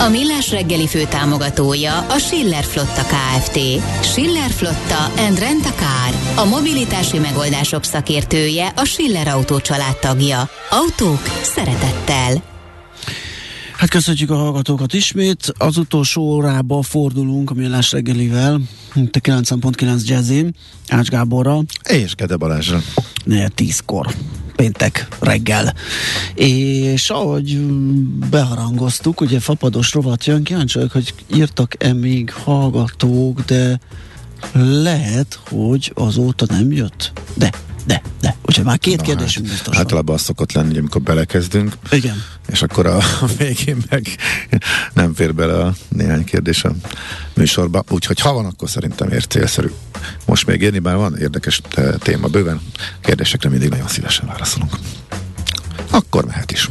A Millás reggeli fő támogatója a Schiller Flotta KFT. Schiller Flotta and Rent a Car. A mobilitási megoldások szakértője a Schiller Autó tagja. Autók szeretettel. Hát köszönjük a hallgatókat ismét. Az utolsó órába fordulunk a Millás reggelivel. Te 9.9 Jazzin, Ács Gáborra. És Kede Balázsra. Ne, tízkor péntek reggel. És ahogy beharangoztuk, ugye fapados rovat jön, kíváncsi vagyok, hogy írtak-e még hallgatók, de lehet, hogy azóta nem jött. De, de, de. Úgyhogy már két Na, kérdésünk hát, biztos Általában az szokott lenni, amikor belekezdünk. Igen. És akkor a, a végén meg nem fér bele a néhány kérdés a műsorba. Úgyhogy ha van, akkor szerintem ért célszerű most még írni, bár van érdekes eh, téma bőven. Kérdésekre mindig nagyon szívesen válaszolunk. Akkor mehet is.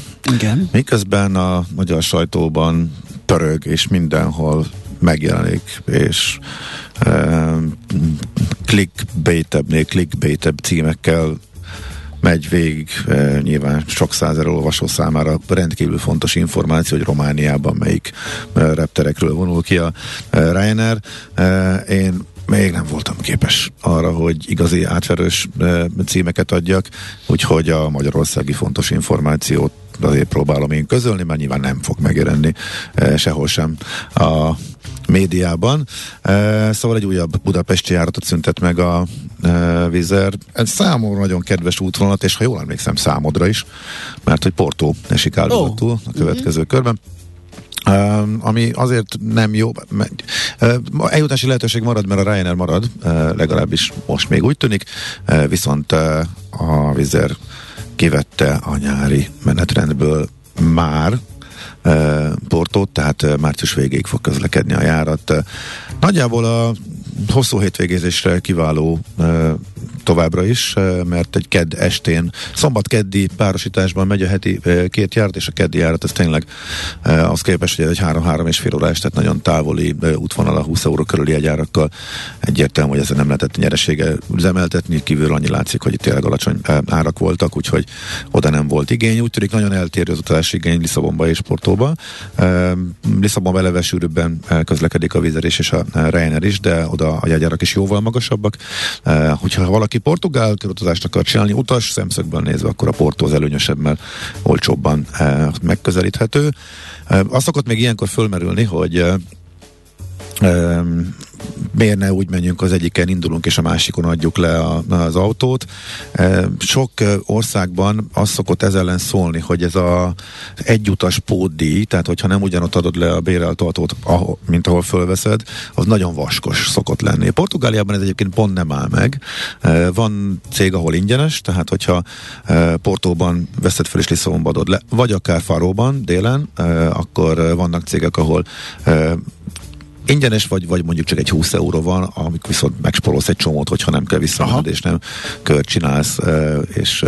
igen. Miközben a magyar sajtóban pörög, és mindenhol megjelenik, és um, clickbaitebbnél clickbaitebb címekkel megy végig, e, nyilván sok százer olvasó számára rendkívül fontos információ, hogy Romániában melyik e, repterekről vonul ki a e, Ryanair. E, én még nem voltam képes arra, hogy igazi átverős e, címeket adjak, úgyhogy a magyarországi fontos információt azért próbálom én közölni, mert nyilván nem fog megjelenni e, sehol sem a médiában. E, szóval egy újabb budapesti járatot szüntet meg a e, Vizer. Ez számomra nagyon kedves útvonalat, és ha jól emlékszem számodra is, mert hogy Porto esik áldozatul oh. a következő uh-huh. körben. Uh, ami azért nem jó, uh, eljutási lehetőség marad, mert a Ryanair marad, uh, legalábbis most még úgy tűnik, uh, viszont uh, a Vizer kivette a nyári menetrendből. Már Portót, tehát március végéig fog közlekedni a járat. Nagyjából a hosszú hétvégézésre kiváló továbbra is, mert egy kedd estén, szombat-keddi párosításban megy a heti két járat, és a keddi járat ez tényleg az képest, hogy egy három-három és fél órás, tehát nagyon távoli útvonal a 20 euró körüli egyárakkal egyértelmű, hogy ezzel nem lehetett nyeresége üzemeltetni, kívül annyi látszik, hogy itt tényleg alacsony árak voltak, úgyhogy oda nem volt igény. Úgy tűnik nagyon eltérő az utazási igény Lisszabonba és Portóba. Lisszabonba eleve sűrűbben közlekedik a vízerés és a Reiner is, de oda a jegyárak is jóval magasabbak. Hogyha valaki aki portugál körutazást akar csinálni, utas szemszögből nézve, akkor a Porto az előnyösebb, mert olcsóbban megközelíthető. Azt szokott még ilyenkor fölmerülni, hogy miért ne úgy menjünk az egyiken, indulunk és a másikon adjuk le a, az autót. Sok országban azt szokott ez ellen szólni, hogy ez a egyutas pótdíj, tehát hogyha nem ugyanott adod le a bérelt autót, mint ahol fölveszed, az nagyon vaskos szokott lenni. Portugáliában ez egyébként pont nem áll meg. Van cég, ahol ingyenes, tehát hogyha Portóban veszed fel és Lisszabonba adod le, vagy akár Faróban délen, akkor vannak cégek, ahol ingyenes vagy, vagy mondjuk csak egy 20 euró van, amikor viszont megspórolsz egy csomót, hogyha nem kell visszamenned, és nem kört csinálsz, és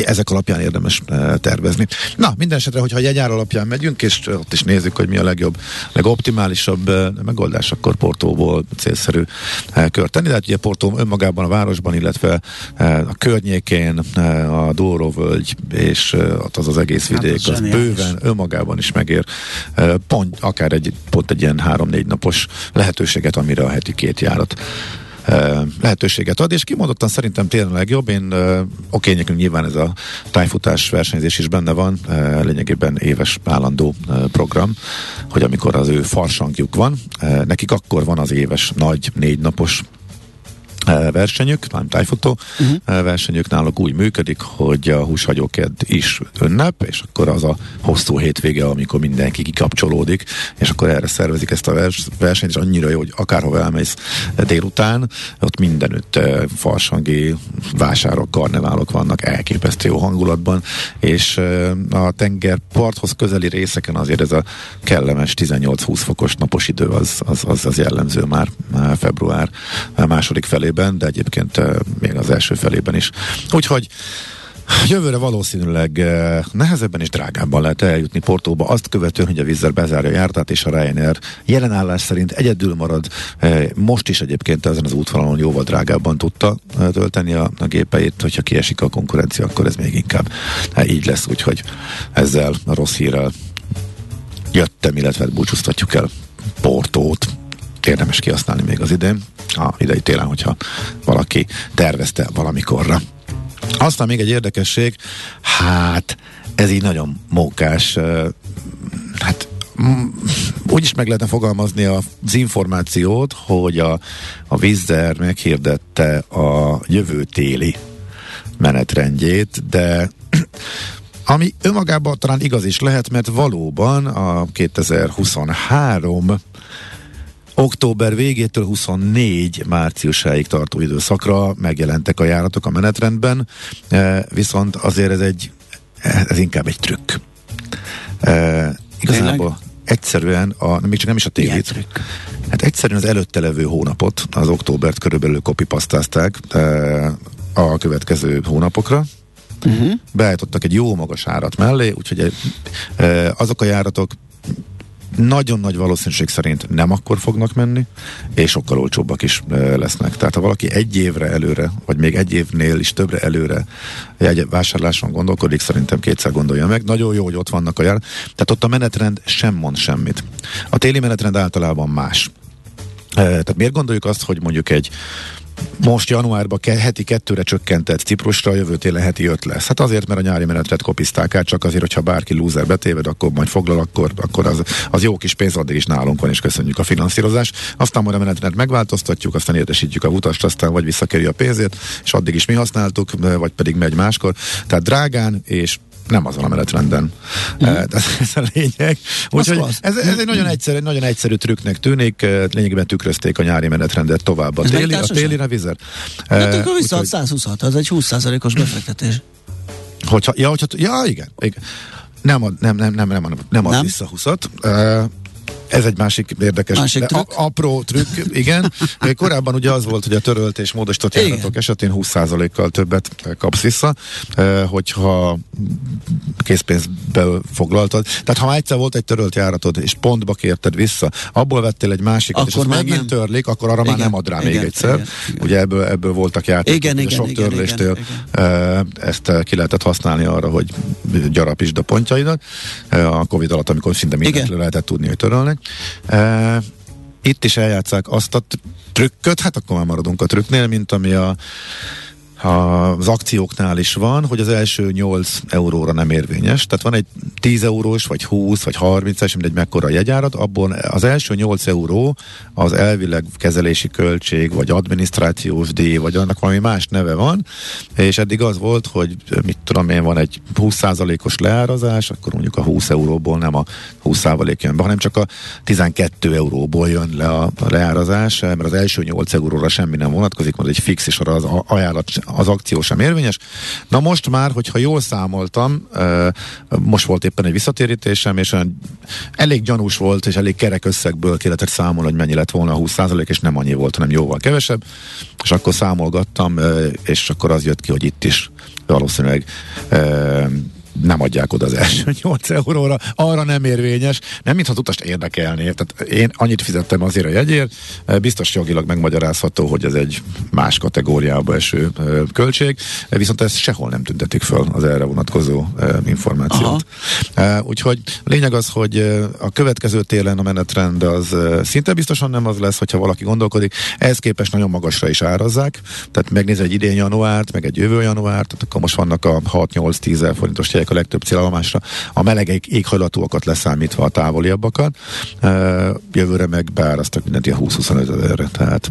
ezek alapján érdemes tervezni. Na, minden esetre, hogyha egy jegyár alapján megyünk, és ott is nézzük, hogy mi a legjobb, legoptimálisabb megoldás, akkor Portóból célszerű kört tenni. Tehát ugye Portó önmagában a városban, illetve a környékén, a Dóró-völgy és az az egész hát vidék, hát az, az bőven önmagában is megér pont, akár egy, pont egy ilyen három-négy napos lehetőséget, amire a heti két járat lehetőséget ad, és kimondottan szerintem tényleg legjobb. Én oké, nekünk nyilván ez a tájfutás versenyzés is benne van, lényegében éves állandó program, hogy amikor az ő farsangjuk van, nekik akkor van az éves nagy négy napos versenyük, nem tájfutó uh-huh. versenyük náluk úgy működik, hogy a húshagyóked is ünnep, és akkor az a hosszú hétvége, amikor mindenki kikapcsolódik, és akkor erre szervezik ezt a vers- versenyt, és annyira jó, hogy akárhova elmész délután, ott mindenütt farsangi vásárok, karneválok vannak elképesztő jó hangulatban, és a tenger parthoz közeli részeken azért ez a kellemes 18-20 fokos napos idő az, az, az, az jellemző már február második felé felében, de egyébként még az első felében is. Úgyhogy Jövőre valószínűleg nehezebben és drágábban lehet eljutni Portóba, azt követően, hogy a vízzel bezárja a jártát, és a Ryanair jelenállás szerint egyedül marad. Most is egyébként ezen az útvonalon jóval drágábban tudta tölteni a, a gépeit, hogyha kiesik a konkurencia, akkor ez még inkább így lesz, úgyhogy ezzel a rossz hírrel jöttem, illetve búcsúztatjuk el Portót. Érdemes kihasználni még az idén a idei télen, hogyha valaki tervezte valamikorra. Aztán még egy érdekesség, hát ez így nagyon mókás, hát úgy is meg lehetne fogalmazni az információt, hogy a, a Vizzer meghirdette a jövő téli menetrendjét, de ami önmagában talán igaz is lehet, mert valóban a 2023 október végétől 24 márciusáig tartó időszakra megjelentek a járatok a menetrendben, e, viszont azért ez egy ez inkább egy trükk. E, igazából egyszerűen, a, még csak nem is a tévét, hát egyszerűen az előtte levő hónapot, az októbert körülbelül kopipasztázták e, a következő hónapokra, uh-huh. beállítottak egy jó magas árat mellé, úgyhogy e, azok a járatok nagyon nagy valószínűség szerint nem akkor fognak menni, és sokkal olcsóbbak is lesznek. Tehát ha valaki egy évre előre, vagy még egy évnél is többre előre egy vásárláson gondolkodik, szerintem kétszer gondolja meg. Nagyon jó, hogy ott vannak a jár. Tehát ott a menetrend sem mond semmit. A téli menetrend általában más. Tehát miért gondoljuk azt, hogy mondjuk egy most januárban ke- heti kettőre csökkentett Ciprusra, jövő télen heti öt lesz. Hát azért, mert a nyári menetret kopizták át, csak azért, hogyha bárki lúzer betéved, akkor majd foglal, akkor, akkor az, az jó kis pénz addig is nálunk van, és köszönjük a finanszírozást. Aztán majd a menetrendet megváltoztatjuk, aztán értesítjük a utast, aztán vagy visszakerül a pénzét, és addig is mi használtuk, vagy pedig megy máskor. Tehát drágán és nem azon a menetrenden. Mm. Uh, ez a lényeg. Úgyhogy ez, ez egy nagyon egyszerű, nagyon egyszerű trükknek tűnik, eh, lényegében tükrözték a nyári menetrendet tovább. A téli, a téli a vizer. Hát akkor vissza 126, az egy 20%-os befektetés. Hogyha, ja, hogyha, ja, igen. igen. Nem, ad, nem, nem, nem, nem, nem, nem ad nem? vissza 20 uh, ez egy másik érdekes, másik trükk. A, apró trükk, igen. Korábban ugye az volt, hogy a törölt és módosított járatok esetén 20%-kal többet kapsz vissza, eh, hogyha készpénzből foglaltad. Tehát ha egyszer volt egy törölt járatod, és pontba kérted vissza, abból vettél egy másikat, akkor és azt megint nem. törlik, akkor arra igen, már nem ad rá igen, még egyszer. Igen, igen. Ugye ebből, ebből voltak játékok, igen, igen, sok igen, törléstől igen, igen. ezt ki lehetett használni arra, hogy gyarapítsd a pontjaidat. A Covid alatt, amikor szinte mindent lehetett tudni, hogy törölnek. Itt is eljátszák azt a trükköt, hát akkor már maradunk a trükknél, mint ami a az akcióknál is van, hogy az első 8 euróra nem érvényes. Tehát van egy 10 eurós, vagy 20, vagy 30, és mindegy mekkora jegyárat, abból az első 8 euró az elvileg kezelési költség, vagy adminisztrációs díj, vagy annak valami más neve van, és eddig az volt, hogy mit tudom én, van egy 20%-os leárazás, akkor mondjuk a 20 euróból nem a 20% jön be, hanem csak a 12 euróból jön le a leárazás, mert az első 8 euróra semmi nem vonatkozik, mert egy fix, és arra az ajánlat az akció sem érvényes. Na most már, hogyha jól számoltam, most volt éppen egy visszatérítésem, és olyan elég gyanús volt, és elég kerek összegből ki lehetett számolni, hogy mennyi lett volna a 20%, és nem annyi volt, hanem jóval kevesebb. És akkor számolgattam, és akkor az jött ki, hogy itt is valószínűleg nem adják oda az első 8 euróra, arra nem érvényes, nem mintha utast érdekelni. Tehát én annyit fizettem azért a jegyért, biztos jogilag megmagyarázható, hogy ez egy más kategóriába eső költség, viszont ezt sehol nem tüntetik föl az erre vonatkozó információt. Aha. Úgyhogy lényeg az, hogy a következő télen a menetrend az szinte biztosan nem az lesz, hogyha valaki gondolkodik. Ehhez képest nagyon magasra is árazzák, tehát megnéz egy idén januárt, meg egy jövő januárt, tehát akkor most vannak a 6-8-10 forintos jegyek a legtöbb célállomásra, a meleg éghajlatúakat leszámítva a távoliabbakat, jövőre meg beárasztak mindent ilyen 20-25 ezerre, tehát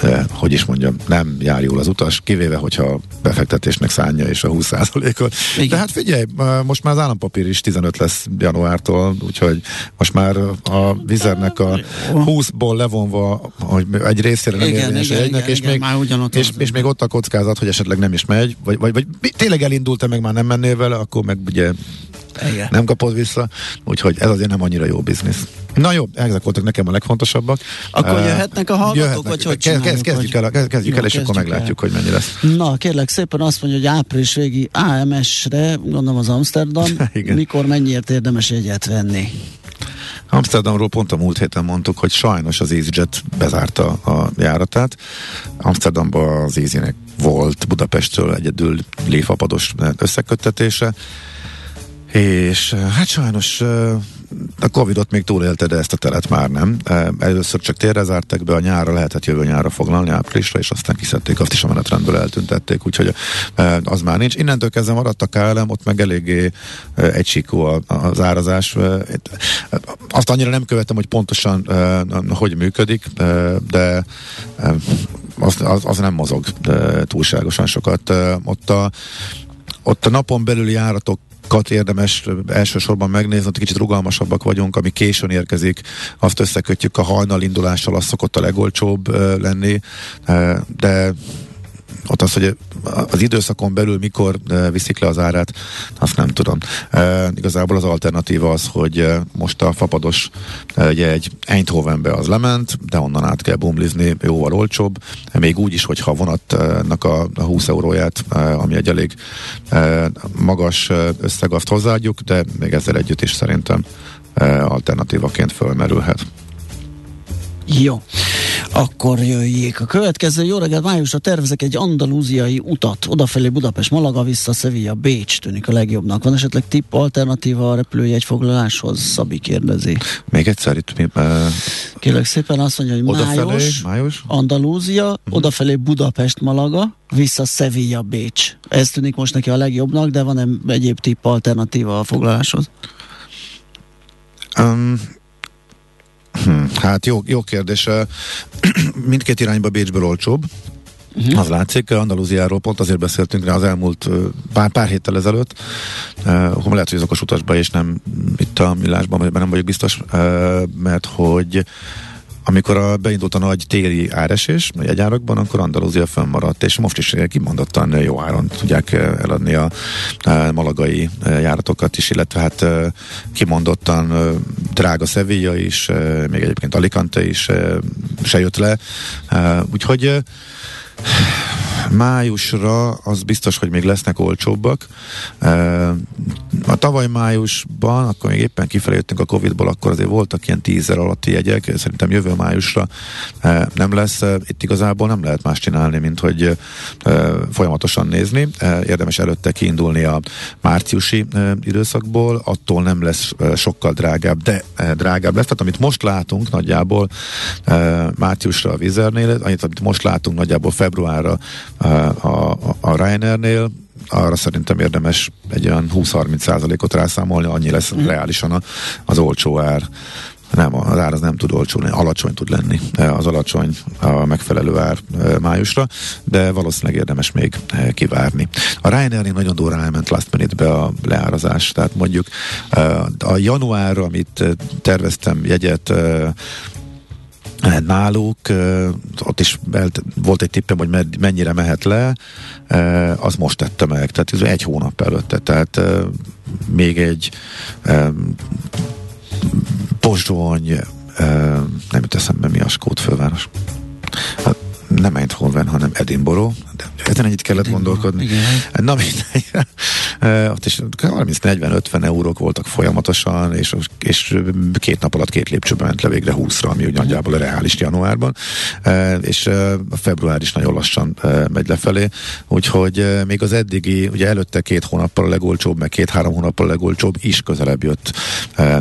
de, hogy is mondjam, nem jár jól az utas, kivéve, hogyha befektetésnek szánja és a 20%-ot. De hát figyelj, most már az állampapír is 15 lesz januártól, úgyhogy most már a vizernek a 20-ból levonva, hogy egy részére nem érvényes egynek, és, igen, még, és, és még ott a kockázat, hogy esetleg nem is megy, vagy, vagy, vagy tényleg elindult-e, meg már nem mennél vele, akkor meg ugye igen. nem kapod vissza, úgyhogy ez azért nem annyira jó biznisz. Na jó, ezek voltak nekem a legfontosabb. Akkor uh, jöhetnek a hallgatók, jöhetnek. vagy hogy kezd, kezd, kezdjük el, kezdjük el, és akkor meglátjuk, el. hogy mennyi lesz. Na, kérlek szépen azt mondja, hogy április végi AMS-re, gondolom az Amsterdam, mikor mennyiért érdemes egyet venni? Amsterdamról pont a múlt héten mondtuk, hogy sajnos az EasyJet bezárta a járatát. Amsterdamban az Easynek volt Budapestről egyedül léfapados összeköttetése, és hát sajnos a Covid-ot még túlélte, de ezt a telet már nem. Először csak térre zártak be, a nyára lehetett jövő nyára foglalni, áprilisra, és aztán kiszedték, azt is a menetrendből eltüntették, úgyhogy az már nincs. Innentől kezdve maradt a KLM, ott meg eléggé egysíkú az árazás. Azt annyira nem követem, hogy pontosan hogy működik, de az, az, az nem mozog túlságosan sokat. Ott a ott a napon belüli járatok kat érdemes elsősorban megnézni, hogy kicsit rugalmasabbak vagyunk, ami későn érkezik, azt összekötjük a hajnal indulással, az szokott a legolcsóbb lenni, de ott az, hogy az időszakon belül mikor viszik le az árát, azt nem tudom. E, igazából az alternatíva az, hogy most a fapados ugye egy Eindhovenbe az lement, de onnan át kell bumlizni, jóval olcsóbb, még úgy is, hogyha a vonatnak a 20 euróját, ami egy elég magas összeg, azt hozzáadjuk, de még ezzel együtt is szerintem alternatívaként fölmerülhet. Jó. Akkor jöjjék a következő. Jó reggelt, májusra tervezek egy andalúziai utat. Odafelé Budapest, Malaga, vissza Sevilla, Bécs tűnik a legjobbnak. Van esetleg tipp alternatíva a repülőjegyfoglaláshoz? Szabi kérdezi. Még egyszer itt mi? Uh, Kérlek szépen azt mondja, hogy odafelé, május, május, Andalúzia, uh-huh. odafelé Budapest, Malaga, vissza Sevilla, Bécs. Ez tűnik most neki a legjobbnak, de van-e egyéb tipp alternatíva a foglaláshoz? Um, hát jó, jó kérdés. Mindkét irányba Bécsből olcsóbb. Uh-huh. Az látszik, Andalúziáról pont azért beszéltünk rá az elmúlt pár, pár héttel ezelőtt, uh, lehet, hogy az okos utasban és nem itt a millásban, mert nem vagyok biztos, uh, mert hogy amikor a, beindult a nagy téli áresés a jegyárakban, akkor Andalúzia fönnmaradt, és most is kimondottan jó áron tudják eh, eladni a, malagai eh, járatokat is, illetve hát eh, kimondottan drága Sevilla is, még egyébként Alicante is se jött le, úgyhogy májusra az biztos, hogy még lesznek olcsóbbak. A tavaly májusban, akkor még éppen kifelé jöttünk a Covid-ból, akkor azért voltak ilyen tízer alatti jegyek, szerintem jövő májusra nem lesz. Itt igazából nem lehet más csinálni, mint hogy folyamatosan nézni. Érdemes előtte kiindulni a márciusi időszakból, attól nem lesz sokkal drágább, de drágább lesz. Tehát amit most látunk nagyjából márciusra a Vizernél, annyit, amit most látunk nagyjából februárra a, a Ryanairnél, arra szerintem érdemes egy olyan 20-30 százalékot rászámolni, annyi lesz mm. reálisan az olcsó ár. Nem, az ár az nem tud olcsó lenni, alacsony tud lenni. Az alacsony a megfelelő ár e, májusra, de valószínűleg érdemes még kivárni. A Ryanair nagyon durán elment last minute-be a leárazás, tehát mondjuk a januárra, amit terveztem jegyet náluk, ott is volt egy tippem, hogy mennyire mehet le, az most tette meg, tehát ez egy hónap előtte, tehát még egy Pozsony, nem jut eszembe mi a Skót főváros. Hát nem Eindhoven, hanem Edinburgh, ezen ennyit kellett Igen, gondolkodni. igen. Na mindegy. Ott is 30-40-50 eurók voltak folyamatosan, és, és két nap alatt két lépcsőben ment le végre 20-ra, ami úgy nagyjából a reális januárban, és a február is nagyon lassan megy lefelé, úgyhogy még az eddigi, ugye előtte két hónappal a legolcsóbb, meg két-három hónappal a legolcsóbb is közelebb jött.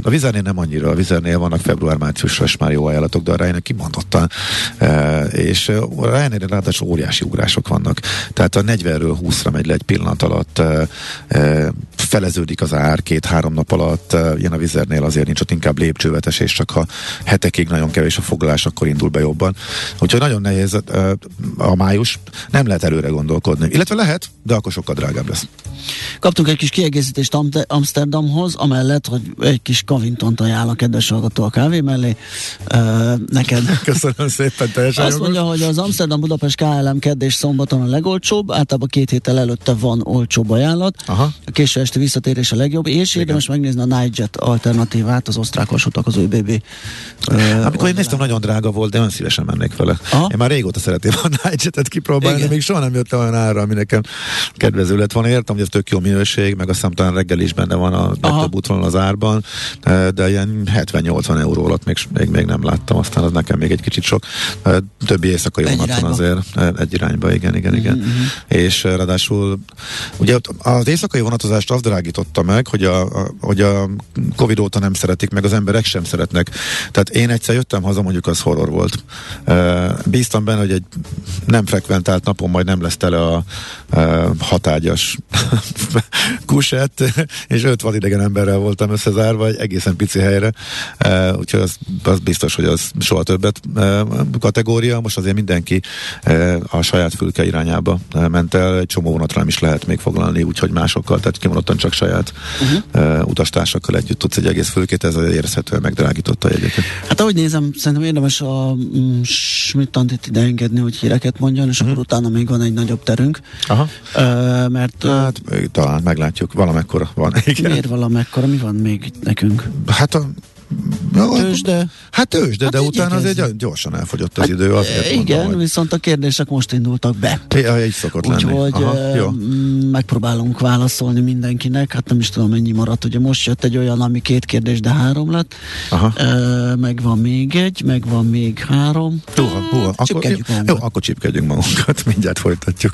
A vizernél nem annyira, a vizernél vannak február-márciusra is már jó ajánlatok, de a Ryanair kimondottan, és a Ryanair ráadásul óriási ugrások vannak. Tehát a 40-ről 20-ra megy le egy pillanat alatt, feleződik az ár két-három nap alatt, ilyen a vizernél azért nincs ott inkább lépcsővetés, csak ha hetekig nagyon kevés a foglalás, akkor indul be jobban. Úgyhogy nagyon nehéz eh, a május, nem lehet előre gondolkodni. Illetve lehet, de akkor sokkal drágább lesz. Kaptunk egy kis kiegészítést Am- Amsterdamhoz, amellett, hogy egy kis kavintont ajánl a kedves hallgató a kávé mellé. Uh, neked. Köszönöm szépen, teljesen Azt mondja, hogy az Amsterdam Budapest KLM kedd és szombaton a legolcsóbb, általában két héttel előtte van olcsóbb ajánlat. Aha. A késő esti visszatérés a legjobb, és érdemes megnézni a Nightjet alternatívát, az osztrák vasutak, az ÖBB. Uh, Amikor én néztem, nagyon drága volt, de nagyon szívesen mennék vele. Aha. Én már régóta szeretném a Nightjet-et kipróbálni, Igen. még soha nem jött olyan ára, ami nekem kedvező lett volna. Értem, hogy ez tök jó minőség, meg azt hiszem talán reggel is benne van a legtöbb útvonal az árban, de ilyen 70-80 euró alatt még, még, még nem láttam, aztán az nekem még egy kicsit sok. Többi éjszakai vonaton azért, egy irányba, igen, igen, igen. Mm-hmm. És ráadásul, ugye az éjszakai vonatozást azt drágította meg, hogy a, a, hogy a Covid óta nem szeretik, meg az emberek sem szeretnek. Tehát én egyszer jöttem haza, mondjuk az horror volt. Bíztam benne, hogy egy nem frekventált napon majd nem lesz tele a eh, hatágyas kusett, és öt vadidegen emberrel voltam összezárva egy egészen pici helyre, úgyhogy az, az biztos, hogy az soha többet kategória. Most azért mindenki a saját fülke irányába ment el, egy csomó vonatra nem is lehet még foglalni, úgyhogy másokkal, tehát kimondottan csak saját uh-huh. utastársakkal együtt tudsz egy egész fülkét, ez érezhetően megdrágította a jegyeket. Hát ahogy nézem, szerintem érdemes a mm, Schmidt Antit ide engedni, hogy híreket mondjon, és akkor utána még van egy nagyobb terünk. Aha. Uh, mert uh, Hát eh, talán meglátjuk, valamekkora van. Igen. miért valamekkora, mi van még itt nekünk? Hát a Tőzsde? Hát tőzsde, Hát de utána igyekezzünk. azért gyorsan elfogyott az idő. Azért Igen, mondom, hogy... viszont a kérdések most indultak be. Ja, így szokott lenni. Úgyhogy jó. megpróbálunk válaszolni mindenkinek, hát nem is tudom mennyi maradt, ugye most jött egy olyan, ami két kérdés, de három lett, Aha. Meg van még egy, meg van még három. Húha, húha. Akkor, jó, magunkat. akkor csipkedjünk magunkat, mindjárt folytatjuk.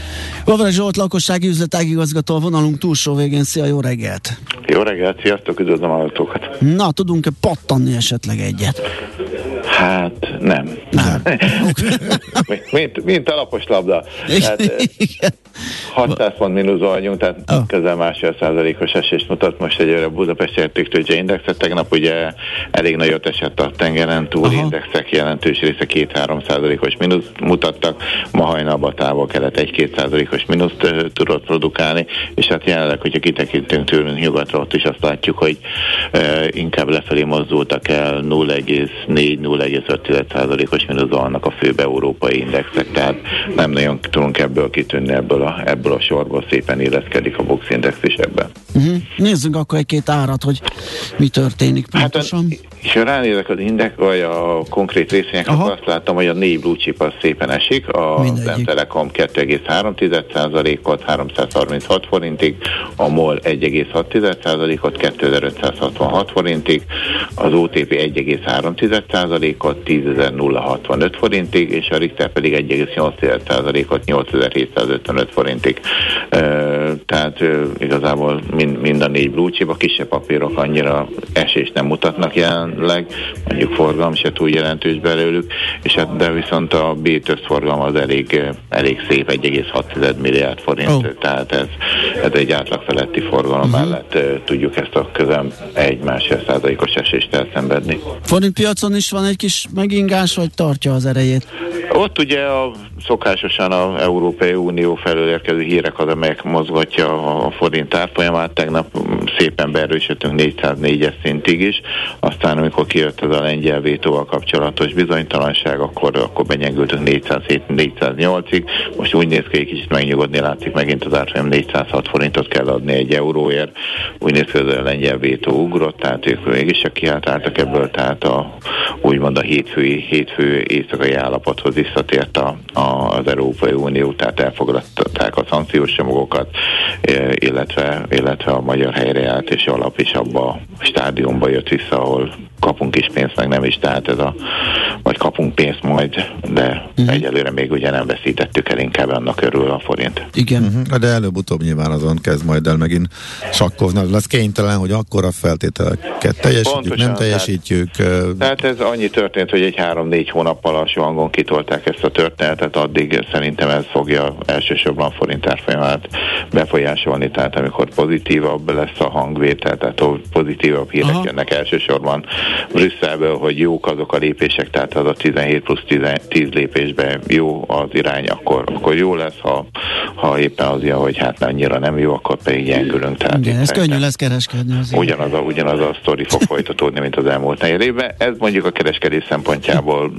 Vavra Zsolt lakossági üzletágigazgató a vonalunk túlsó végén. Szia, jó reggelt! Jó reggelt, sziasztok, üdvözlöm a hallgatókat. Na, tudunk-e pattanni esetleg egyet? Hát nem. Nem. mint, mint a lapos labda. Hát, eh, Igen. 600 pont mínuszban vagyunk, tehát Oh. közel másfél százalékos esést mutat most egy a Budapest értéktőgye indexet. Tegnap ugye elég nagyot esett a tengeren túl Aha. indexek, jelentős része 2-3 százalékos mínusz mutattak. Ma hajnalban távol kelet 1-2 százalékos mínuszt ö, tudott produkálni, és hát jelenleg, hogyha kitekintünk tőlünk nyugatra, ott is azt látjuk, hogy ö, inkább lefelé mozdultak el 0,4-0,5 százalékos mínuszban vannak a főbb európai indexek, tehát nem nagyon tudunk ebből kitűnni ebből a, ebből a sorból, szépen illeszkedik a Box Index is ebben. Uh-huh. Nézzünk akkor egy-két árat, hogy mi történik pontosan. Hát, és ha ránézek az index, vagy a konkrét részvényekre, akkor azt látom, hogy a négy blue chip az szépen esik. A Mindegyik. Telekom 2,3%-ot 336 forintig, a MOL 1,6%-ot 2566 forintig, az OTP 1,3%-ot 10.065 forintig, és a Richter pedig 1,8%-ot 8755 forintig. Tehát igazából mind, mind a négy blue chip, a kisebb papírok annyira esést nem mutatnak jelenleg, mondjuk forgalom se túl jelentős belőlük, és hát, de viszont a B forgalom az elég, elég szép, 1,6 milliárd forint, oh. tehát ez, ez egy átlag feletti forgalom uh-huh. mellett tudjuk ezt a közel egy másfél százalékos esést elszenvedni. Forint piacon is van egy kis megingás, vagy tartja az erejét? Ott ugye a, szokásosan az Európai Unió felől érkező hírek az, amelyek mozgatja a forint árfolyamát. Tegnap szépen beerősödtünk 404-es szintig is, aztán amikor kijött ez a lengyel vétóval kapcsolatos bizonytalanság, akkor, akkor benyengültünk 407-408-ig. Most úgy néz ki, hogy kicsit megnyugodni látszik megint az árfolyam 406 forintot kell adni egy euróért. Úgy néz ki, hogy a lengyel vétó ugrott, tehát ők mégis kiáltáltak ebből, tehát a, úgymond a hétfői, hétfő éjszakai állapothoz visszatért a, a, az Európai Unió, tehát elfogadták a szankciós csomagokat, e, illetve, illetve a magyar helyreállítási alap is abba a stádiumba jött vissza, ahol kapunk is pénzt, meg nem is, tehát ez a, vagy kapunk pénzt majd, de uh-huh. egyelőre még ugye nem veszítettük el, inkább annak örül a forint. Igen. Uh-huh. De előbb-utóbb nyilván azon kezd majd el megint sakkozni. Lesz kénytelen, hogy akkor a feltételeket teljesítjük, Pontosan, nem teljesítjük. Tehát, tehát ez annyi történt, hogy egy három-négy hónappal a svangon kitolták ezt a történetet, addig szerintem ez fogja elsősorban forint árfolyamát befolyásolni, tehát amikor pozitívabb lesz a hangvétel, tehát pozitívabb hírek Aha. jönnek elsősorban Brüsszelből, hogy jók azok a lépések, tehát az a 17 plusz 10, 10 lépésben jó az irány, akkor, akkor jó lesz, ha, ha éppen az ilyen, hogy hát annyira nem jó, akkor pedig gyengülünk. Tehát Igen, ez könnyű lesz kereskedni. Az ugyanaz, a, ugyanaz a sztori fog folytatódni, mint az elmúlt negyed évben. Ez mondjuk a kereskedés szempontjából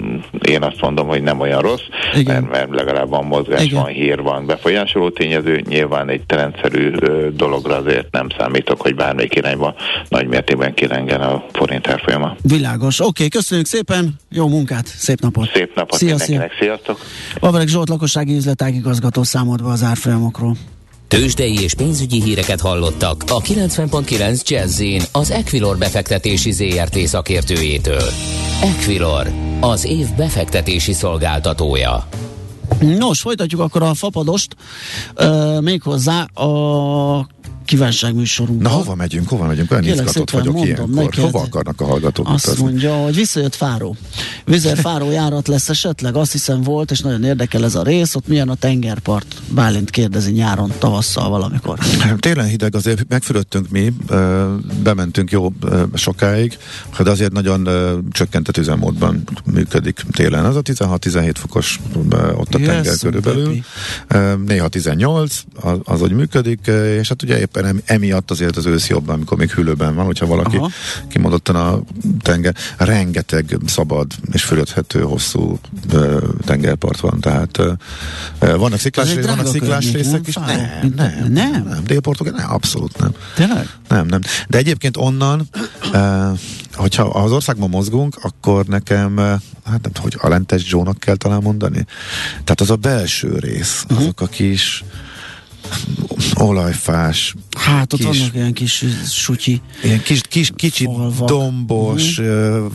én azt mondom, hogy nem olyan rossz, mert, mert legalább van mozgás, Igen. van hír, van befolyásoló tényező. Nyilván egy trendszerű dologra azért nem számítok, hogy bármelyik irányba nagy mértékben kirengen a forint árfolyama. Világos. Oké, okay, köszönjük szépen, jó munkát, szép napot. Szép napot szia, mindenkinek, szia. sziasztok. Babrek Zsolt lakossági üzletág igazgató számolt be az árfolyamokról. Tőzsdei és pénzügyi híreket hallottak a 90.9 jazz az Equilor befektetési ZRT szakértőjétől. Equilor, az év befektetési szolgáltatója. Nos, folytatjuk akkor a fapadost, uh, méghozzá a kívánságműsorunk. Na hova megyünk, hova megyünk? Olyan izgatott vagyok mondom, ilyenkor. Neked hova akarnak a hallgatók Azt utazni? mondja, hogy visszajött Fáró. Vizer Fáró járat lesz esetleg? Azt hiszem volt, és nagyon érdekel ez a rész. Ott milyen a tengerpart? Bálint kérdezi nyáron, tavasszal valamikor. Télen hideg, azért megfürödtünk mi, bementünk jó sokáig, de azért nagyon csökkentett üzemmódban működik télen. Az a 16-17 fokos ott a yes, tenger körülbelül. Néha 18, az, az hogy működik, és hát ugye éppen éppen emiatt azért az ősz jobb, amikor még hűlőben van, hogyha valaki Aha. kimondottan a tenger, rengeteg szabad és fölöthető hosszú ö, tengerpart van, tehát ö, vannak sziklás, rész, vannak sziklás részek is. Nem, nem, nem, nem, nem. Dél-Portugál, nem, abszolút nem. Tényleg? Nem, nem. De egyébként onnan, ö, hogyha az országban mozgunk, akkor nekem, hát nem hogy a lentes Jónak kell talán mondani. Tehát az a belső rész, uh-huh. azok a kis olajfás. Hát ott kis, vannak ilyen kis sutyi. Ilyen kis, kis kicsit falvak. dombos, mm.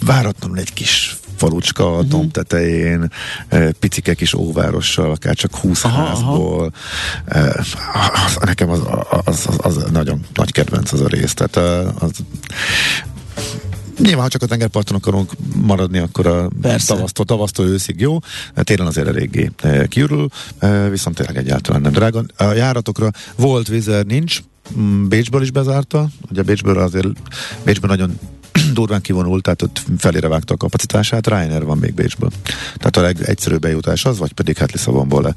váratlanul egy kis falucska a uh-huh. domb tetején, picike kis óvárossal, akár csak húsz aha, házból. Aha. Az, nekem az, az, az, az nagyon nagy kedvenc az a rész. Tehát az, Nyilván, ha csak a tengerparton akarunk maradni, akkor a tavasztól, tavasztól őszig jó, télen azért eléggé eh, kiürül, eh, viszont tényleg egyáltalán nem drága. A járatokra volt vizer, nincs, mm, Bécsből is bezárta, ugye Bécsből azért Bécsből nagyon durván kivonult, tehát ott felére vágta a kapacitását, Ryanair van még Bécsből. Tehát a legegyszerűbb bejutás az, vagy pedig hát Lisszabonból le,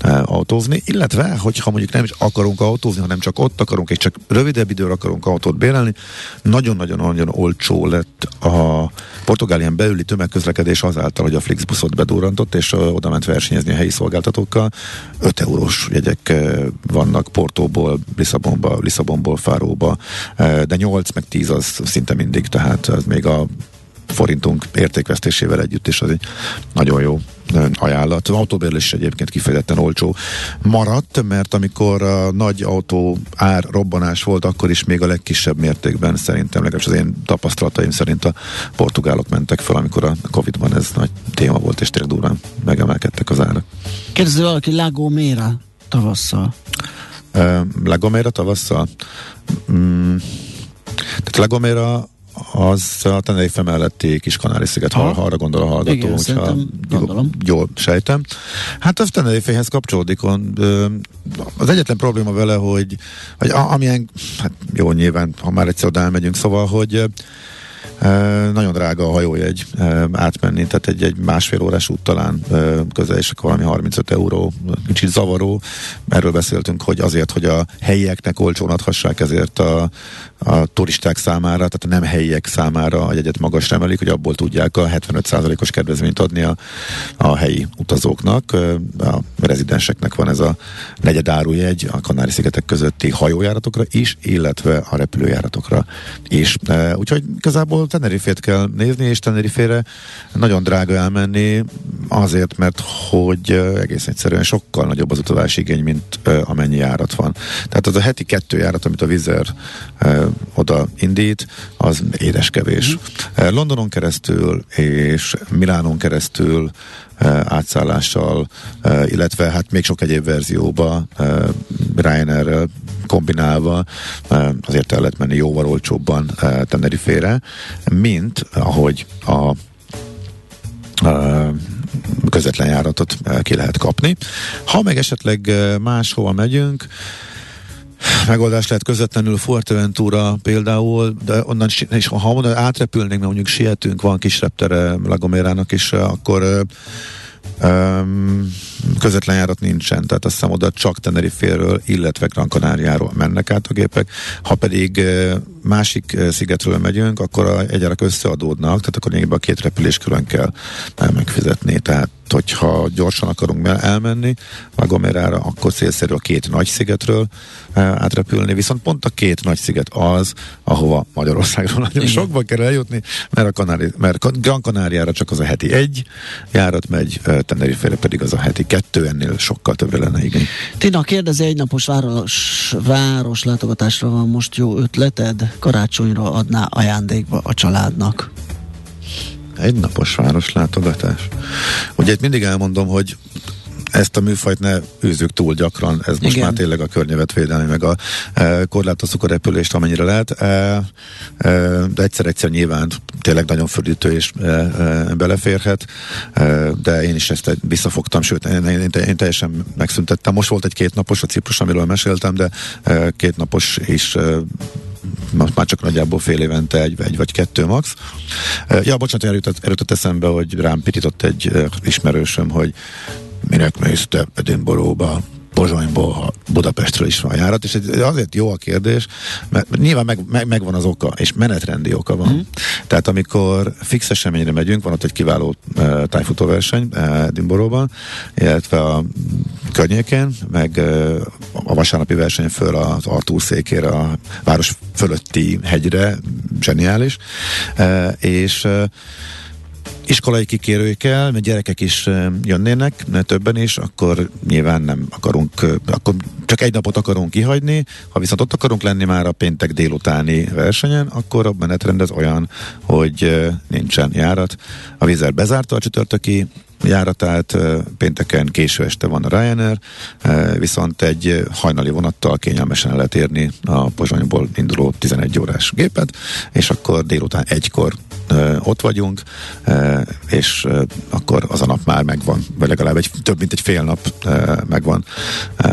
e, autózni, illetve, hogyha mondjuk nem is akarunk autózni, hanem csak ott akarunk, és csak rövidebb időre akarunk autót bérelni, nagyon-nagyon-nagyon olcsó lett a Portugálián belüli tömegközlekedés azáltal, hogy a Flixbuszot bedurrantott, és oda ment versenyezni a helyi szolgáltatókkal. 5 eurós jegyek vannak Portóból, Lisszabonba, Lisszabonból Fáróba, de 8 meg 10 az szinte mindig, tehát az még a forintunk értékvesztésével együtt is az egy nagyon jó ajánlat. Az autóbérlés egyébként kifejezetten olcsó maradt, mert amikor a nagy autó ár robbanás volt, akkor is még a legkisebb mértékben szerintem, legalábbis az én tapasztalataim szerint a portugálok mentek fel, amikor a Covid-ban ez nagy téma volt, és tényleg durván megemelkedtek az árak. Kérdezi valaki Lago Mera tavasszal. Uh, Lagomera tavasszal? Mm, tehát Lagomera az a Tenerife melletti kis kanári sziget, ha, arra gondol a hallgató, Igen, hogyha jól, jól sejtem. Hát az Tenerifehez kapcsolódik. Az egyetlen probléma vele, hogy, hogy amilyen, hát jó, nyilván, ha már egyszer oda elmegyünk, szóval, hogy nagyon drága a hajójegy átmenni, tehát egy, egy másfél órás út talán közel, és akkor valami 35 euró, kicsit zavaró. Erről beszéltünk, hogy azért, hogy a helyieknek olcsón adhassák, ezért a, a turisták számára, tehát a nem helyiek számára a jegyet magasra emelik, hogy abból tudják a 75%-os kedvezményt adni a, a helyi utazóknak. A rezidenseknek van ez a negyed árujegy a Kanári-szigetek közötti hajójáratokra is, illetve a repülőjáratokra is. Úgyhogy igazából Tenerifét kell nézni, és Tenerifére nagyon drága elmenni, azért, mert hogy egész egyszerűen sokkal nagyobb az utazási igény, mint amennyi járat van. Tehát az a heti kettő járat, amit a Vizer oda indít, az édeskevés. Mm. Londonon keresztül és Milánon keresztül átszállással, illetve hát még sok egyéb verzióba Ryanair kombinálva azért el lehet menni jóval olcsóbban Tenerifére, mint ahogy a közvetlen járatot ki lehet kapni. Ha meg esetleg máshova megyünk, megoldás lehet közvetlenül Fuerteventura például, de onnan, és ha onnan átrepülnénk, mert mondjuk sietünk, van kis reptere Lagomérának is, akkor Um, közvetlen járat nincsen, tehát azt hiszem oda csak Teneriféről, illetve Gran Canariáról mennek át a gépek. Ha pedig másik uh, szigetről megyünk, akkor a egyárak összeadódnak, tehát akkor a két repülés külön kell megfizetni. Tehát hogyha gyorsan akarunk elmenni a Gomerára, akkor célszerű a két nagy szigetről átrepülni, viszont pont a két nagy sziget az, ahova Magyarországról nagyon Igen. sokba kell eljutni, mert, a Kanári, mert Gran Canáriára csak az a heti egy járat megy, Tenerifére pedig az a heti kettő, ennél sokkal többre lenne igény. Tina, kérdezi, egy napos város, város látogatásra van most jó ötleted, karácsonyra adná ajándékba a családnak? Egy napos látogatás. Ugye itt mindig elmondom, hogy ezt a műfajt ne űzzük túl gyakran, ez most Igen. már tényleg a környezetvédelmi, meg a e, korlátozzuk a repülést, amennyire lehet, e, e, de egyszer-egyszer nyilván tényleg nagyon földítő és e, e, beleférhet, e, de én is ezt visszafogtam, sőt, én, én, én teljesen megszüntettem. Most volt egy kétnapos a Ciprus, amiről meséltem, de e, kétnapos is e, már csak nagyjából fél évente egy, egy vagy kettő max. Ja, bocsánat, erőtött, erőtött eszembe, hogy rám pitított egy ismerősöm, hogy minek mész te Edinburghba, Pozsonyból, Budapestről is van járat, és azért jó a kérdés, mert nyilván meg, meg, megvan az oka, és menetrendi oka van. Mm. Tehát amikor fix eseményre megyünk, van ott egy kiváló uh, tájfutóverseny Edinburghban, illetve a környékén, meg uh, a vasárnapi verseny föl az Artúr székére, a város fölötti hegyre, zseniális, uh, és uh, iskolai kikérőkkel, mert gyerekek is jönnének, többen is, akkor nyilván nem akarunk, akkor csak egy napot akarunk kihagyni, ha viszont ott akarunk lenni már a péntek délutáni versenyen, akkor a menetrend az olyan, hogy nincsen járat. A vízer bezárta a csütörtöki járatát, pénteken késő este van a Ryanair, viszont egy hajnali vonattal kényelmesen el lehet érni a Pozsonyból induló 11 órás gépet, és akkor délután egykor ott vagyunk, és akkor az a nap már megvan, vagy legalább egy, több mint egy fél nap megvan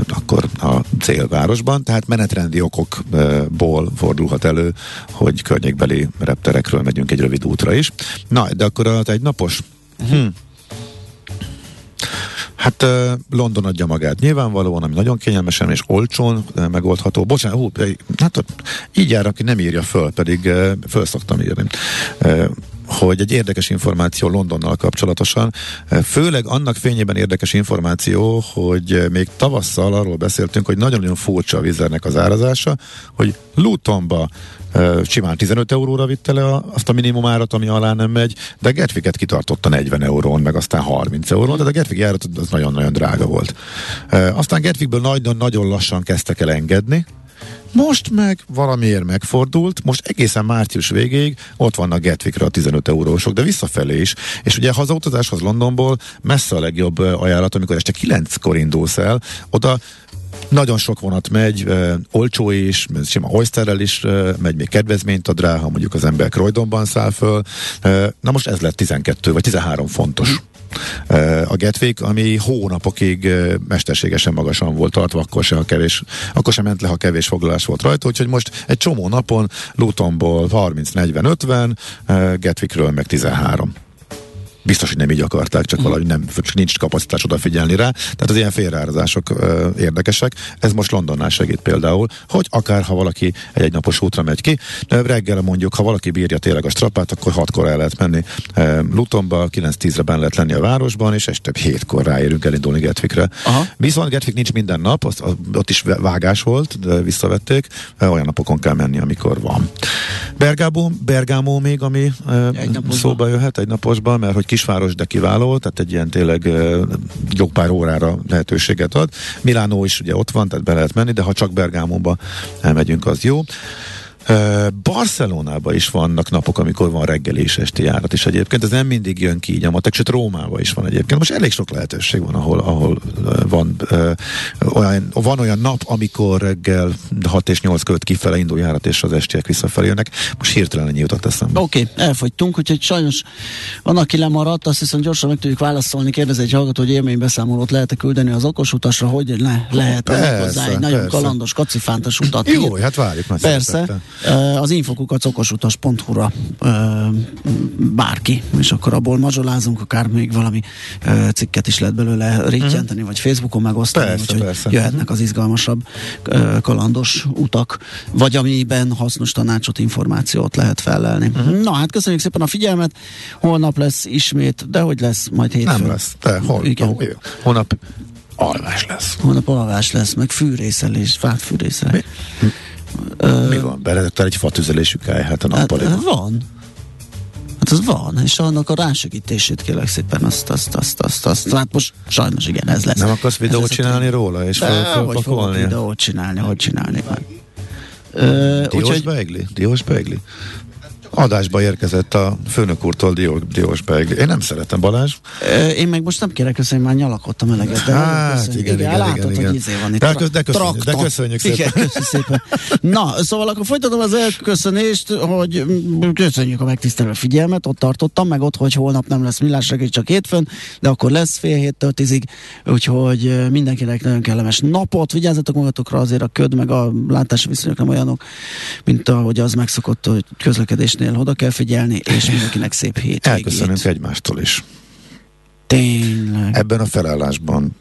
akkor a célvárosban, tehát menetrendi okokból fordulhat elő, hogy környékbeli repterekről megyünk egy rövid útra is. Na, de akkor az egy napos. Hm, Hát London adja magát nyilvánvalóan, ami nagyon kényelmesen és olcsón megoldható. Bocsánat, hú, hát így jár, aki nem írja föl, pedig föl szoktam írni hogy egy érdekes információ Londonnal kapcsolatosan, főleg annak fényében érdekes információ, hogy még tavasszal arról beszéltünk, hogy nagyon-nagyon furcsa a vizernek az árazása, hogy Lutonba simán 15 euróra vitte le azt a minimumárat, ami alá nem megy, de Getviket kitartotta 40 eurón, meg aztán 30 eurón, de a Getvik járat az nagyon-nagyon drága volt. Aztán Getvikből nagyon-nagyon lassan kezdtek el engedni, most meg valamiért megfordult, most egészen március végéig ott vannak Getvikre a 15 eurósok, de visszafelé is. És ugye hazautazáshoz Londonból messze a legjobb ajánlat, amikor este 9-kor indulsz el, oda nagyon sok vonat megy, uh, olcsó is, sima Oysterrel is uh, megy, még kedvezményt ad rá, ha mondjuk az ember Croydonban száll föl. Uh, na most ez lett 12 vagy 13 fontos. A Getwick, ami hónapokig mesterségesen magasan volt tartva, akkor se, ha kevés, akkor sem ment le, ha kevés foglalás volt rajta, úgyhogy most egy csomó napon Lutonból 30-40-50, Getwickről meg 13 biztos, hogy nem így akarták, csak valahogy nem, csak nincs kapacitás odafigyelni rá. Tehát az ilyen félreárazások ö, érdekesek. Ez most Londonnál segít például, hogy akár ha valaki egy egynapos útra megy ki, de reggel mondjuk, ha valaki bírja tényleg a strapát, akkor hatkor el lehet menni e, Lutonba, 9-10-re ben lehet lenni a városban, és este hétkor ráérünk elindulni Getvikre. Viszont Getvik nincs minden nap, az, ott is vágás volt, de visszavették, olyan napokon kell menni, amikor van. Bergámó, Bergámó még, ami e, szóba jöhet egy naposban, mert hogy kisváros, de kiváló, tehát egy ilyen tényleg jó pár órára lehetőséget ad. Milánó is ugye ott van, tehát be lehet menni, de ha csak Bergámóba elmegyünk, az jó. Barcelonában is vannak napok, amikor van reggeli és esti járat is egyébként. Ez nem mindig jön ki így a matek, sőt Rómában is van egyébként. Most elég sok lehetőség van, ahol, ahol van, olyan, van olyan nap, amikor reggel 6 és 8 között kifele indul járat, és az estiek visszafelé jönnek. Most hirtelen ennyi jutott eszembe. Oké, okay, elfogytunk, úgyhogy sajnos van, aki lemaradt, azt hiszem gyorsan meg tudjuk válaszolni. Kérdez egy hallgató, hogy élménybeszámolót lehet-e küldeni az okos utasra, hogy le, lehet persze, hozzá egy nagyon kalandos, kacifántos utat. Jó, hát várjuk már. Persze. Szeretettel az infokukat okosutas.hu-ra bárki, és akkor abból mazsolázunk, akár még valami cikket is lehet belőle rittyenteni, vagy Facebookon megosztani, persze, úgyhogy persze. jöhetnek az izgalmasabb kalandos utak, vagy amiben hasznos tanácsot, információt lehet felelni. Uh-huh. Na hát köszönjük szépen a figyelmet, holnap lesz ismét, de hogy lesz majd hétfőn? Nem lesz, de hol, Igen. holnap alvás lesz. Holnap alvás lesz, meg fűrészelés, fát fűrészelés. Mi? Mi van? Beredettel egy fatüzelésű hát a nappaliba. Hát, van. Hát az van, és annak a rásegítését kérlek szépen, azt, azt, azt, azt, azt, hát most sajnos igen, ez lesz. Nem akarsz videót ez csinálni a róla, és fel, Hogy fogok videót csinálni, hogy csinálni meg. Diós úgyhogy... Beigli? Diós Beigli? Adásba érkezett a főnök úrtól Dió, Diós Beigli. Én nem szeretem Balázs. Én meg most nem kérek köszönni, már nyalakodtam eleget. De hát, igen, igen, igen, látod, igen, hogy izé van itt. De, tra- de, köszönjük, de köszönjük szépen. Igen, köszönjük szépen. Na, szóval akkor folytatom az elköszönést, hogy köszönjük a megtisztelő figyelmet, ott tartottam, meg ott, hogy holnap nem lesz millás reggel, csak hétfőn, de akkor lesz fél héttől tízig, úgyhogy mindenkinek nagyon kellemes napot, vigyázzatok magatokra, azért a köd, meg a látási viszonyok nem olyanok, mint ahogy az megszokott, hogy közlekedésnél figyelnél, oda kell figyelni, és mindenkinek szép hétvégét. Elköszönünk egymástól is. Tényleg. Ebben a felállásban.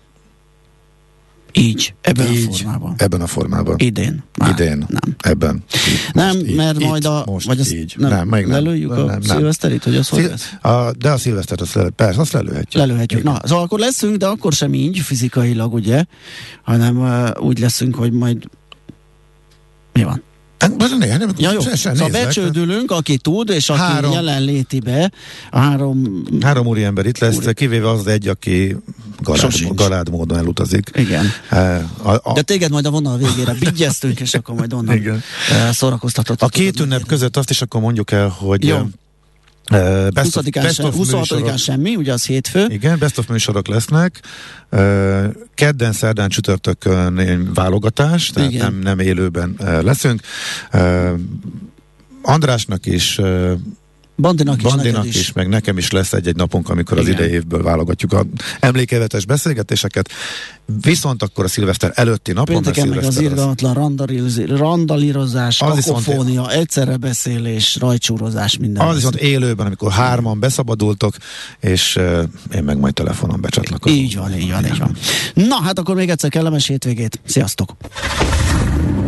Így, ebben így, a formában. Ebben a formában. Idén. Már, Idén. Nem. Ebben. Így, nem, most, mert majd a... Most vagy azt így. Nem, nem, még nem. Lelőjük nem, a nem, szilveszterit, hogy az Szil- hogy lesz? A, de a szilvesztert, azt lelő, persze, azt lelőhetjük. Lelőhetjük. Igen. Na, szóval akkor leszünk, de akkor sem így fizikailag, ugye, hanem uh, úgy leszünk, hogy majd mi van? Ne, nem, ja, jó. Szóval becsődülünk, aki tud, és aki három, jelenlétibe, a három... Három úri ember itt lesz, úri. kivéve az egy, aki galád, galád módon elutazik. Igen. A, a, De téged majd a vonal végére bigyeztünk, és akkor majd onnan Igen. szórakoztatott. A két ünnep között azt is akkor mondjuk el, hogy jó. Uh, best 20 of, best of 26-án semmi, ugye az hétfő. Igen, best of műsorok lesznek. Uh, kedden, szerdán, csütörtökön válogatás, tehát Igen. nem, nem élőben uh, leszünk. Andrásnak is Bandinak, Bandinak is, is, meg nekem is lesz egy-egy napunk, amikor Igen. az idei évből válogatjuk a emlékevetes beszélgetéseket. Viszont akkor a szilveszter előtti napon, Pénteken meg az irgalmatlan randalírozás, kakofónia, viszont, egyszerre beszélés, rajcsúrozás, minden. Az viszont élőben, amikor hárman beszabadultok, és uh, én meg majd telefonon becsatlakozom. Így van, így van, így van. Na, hát akkor még egyszer kellemes hétvégét. Sziasztok!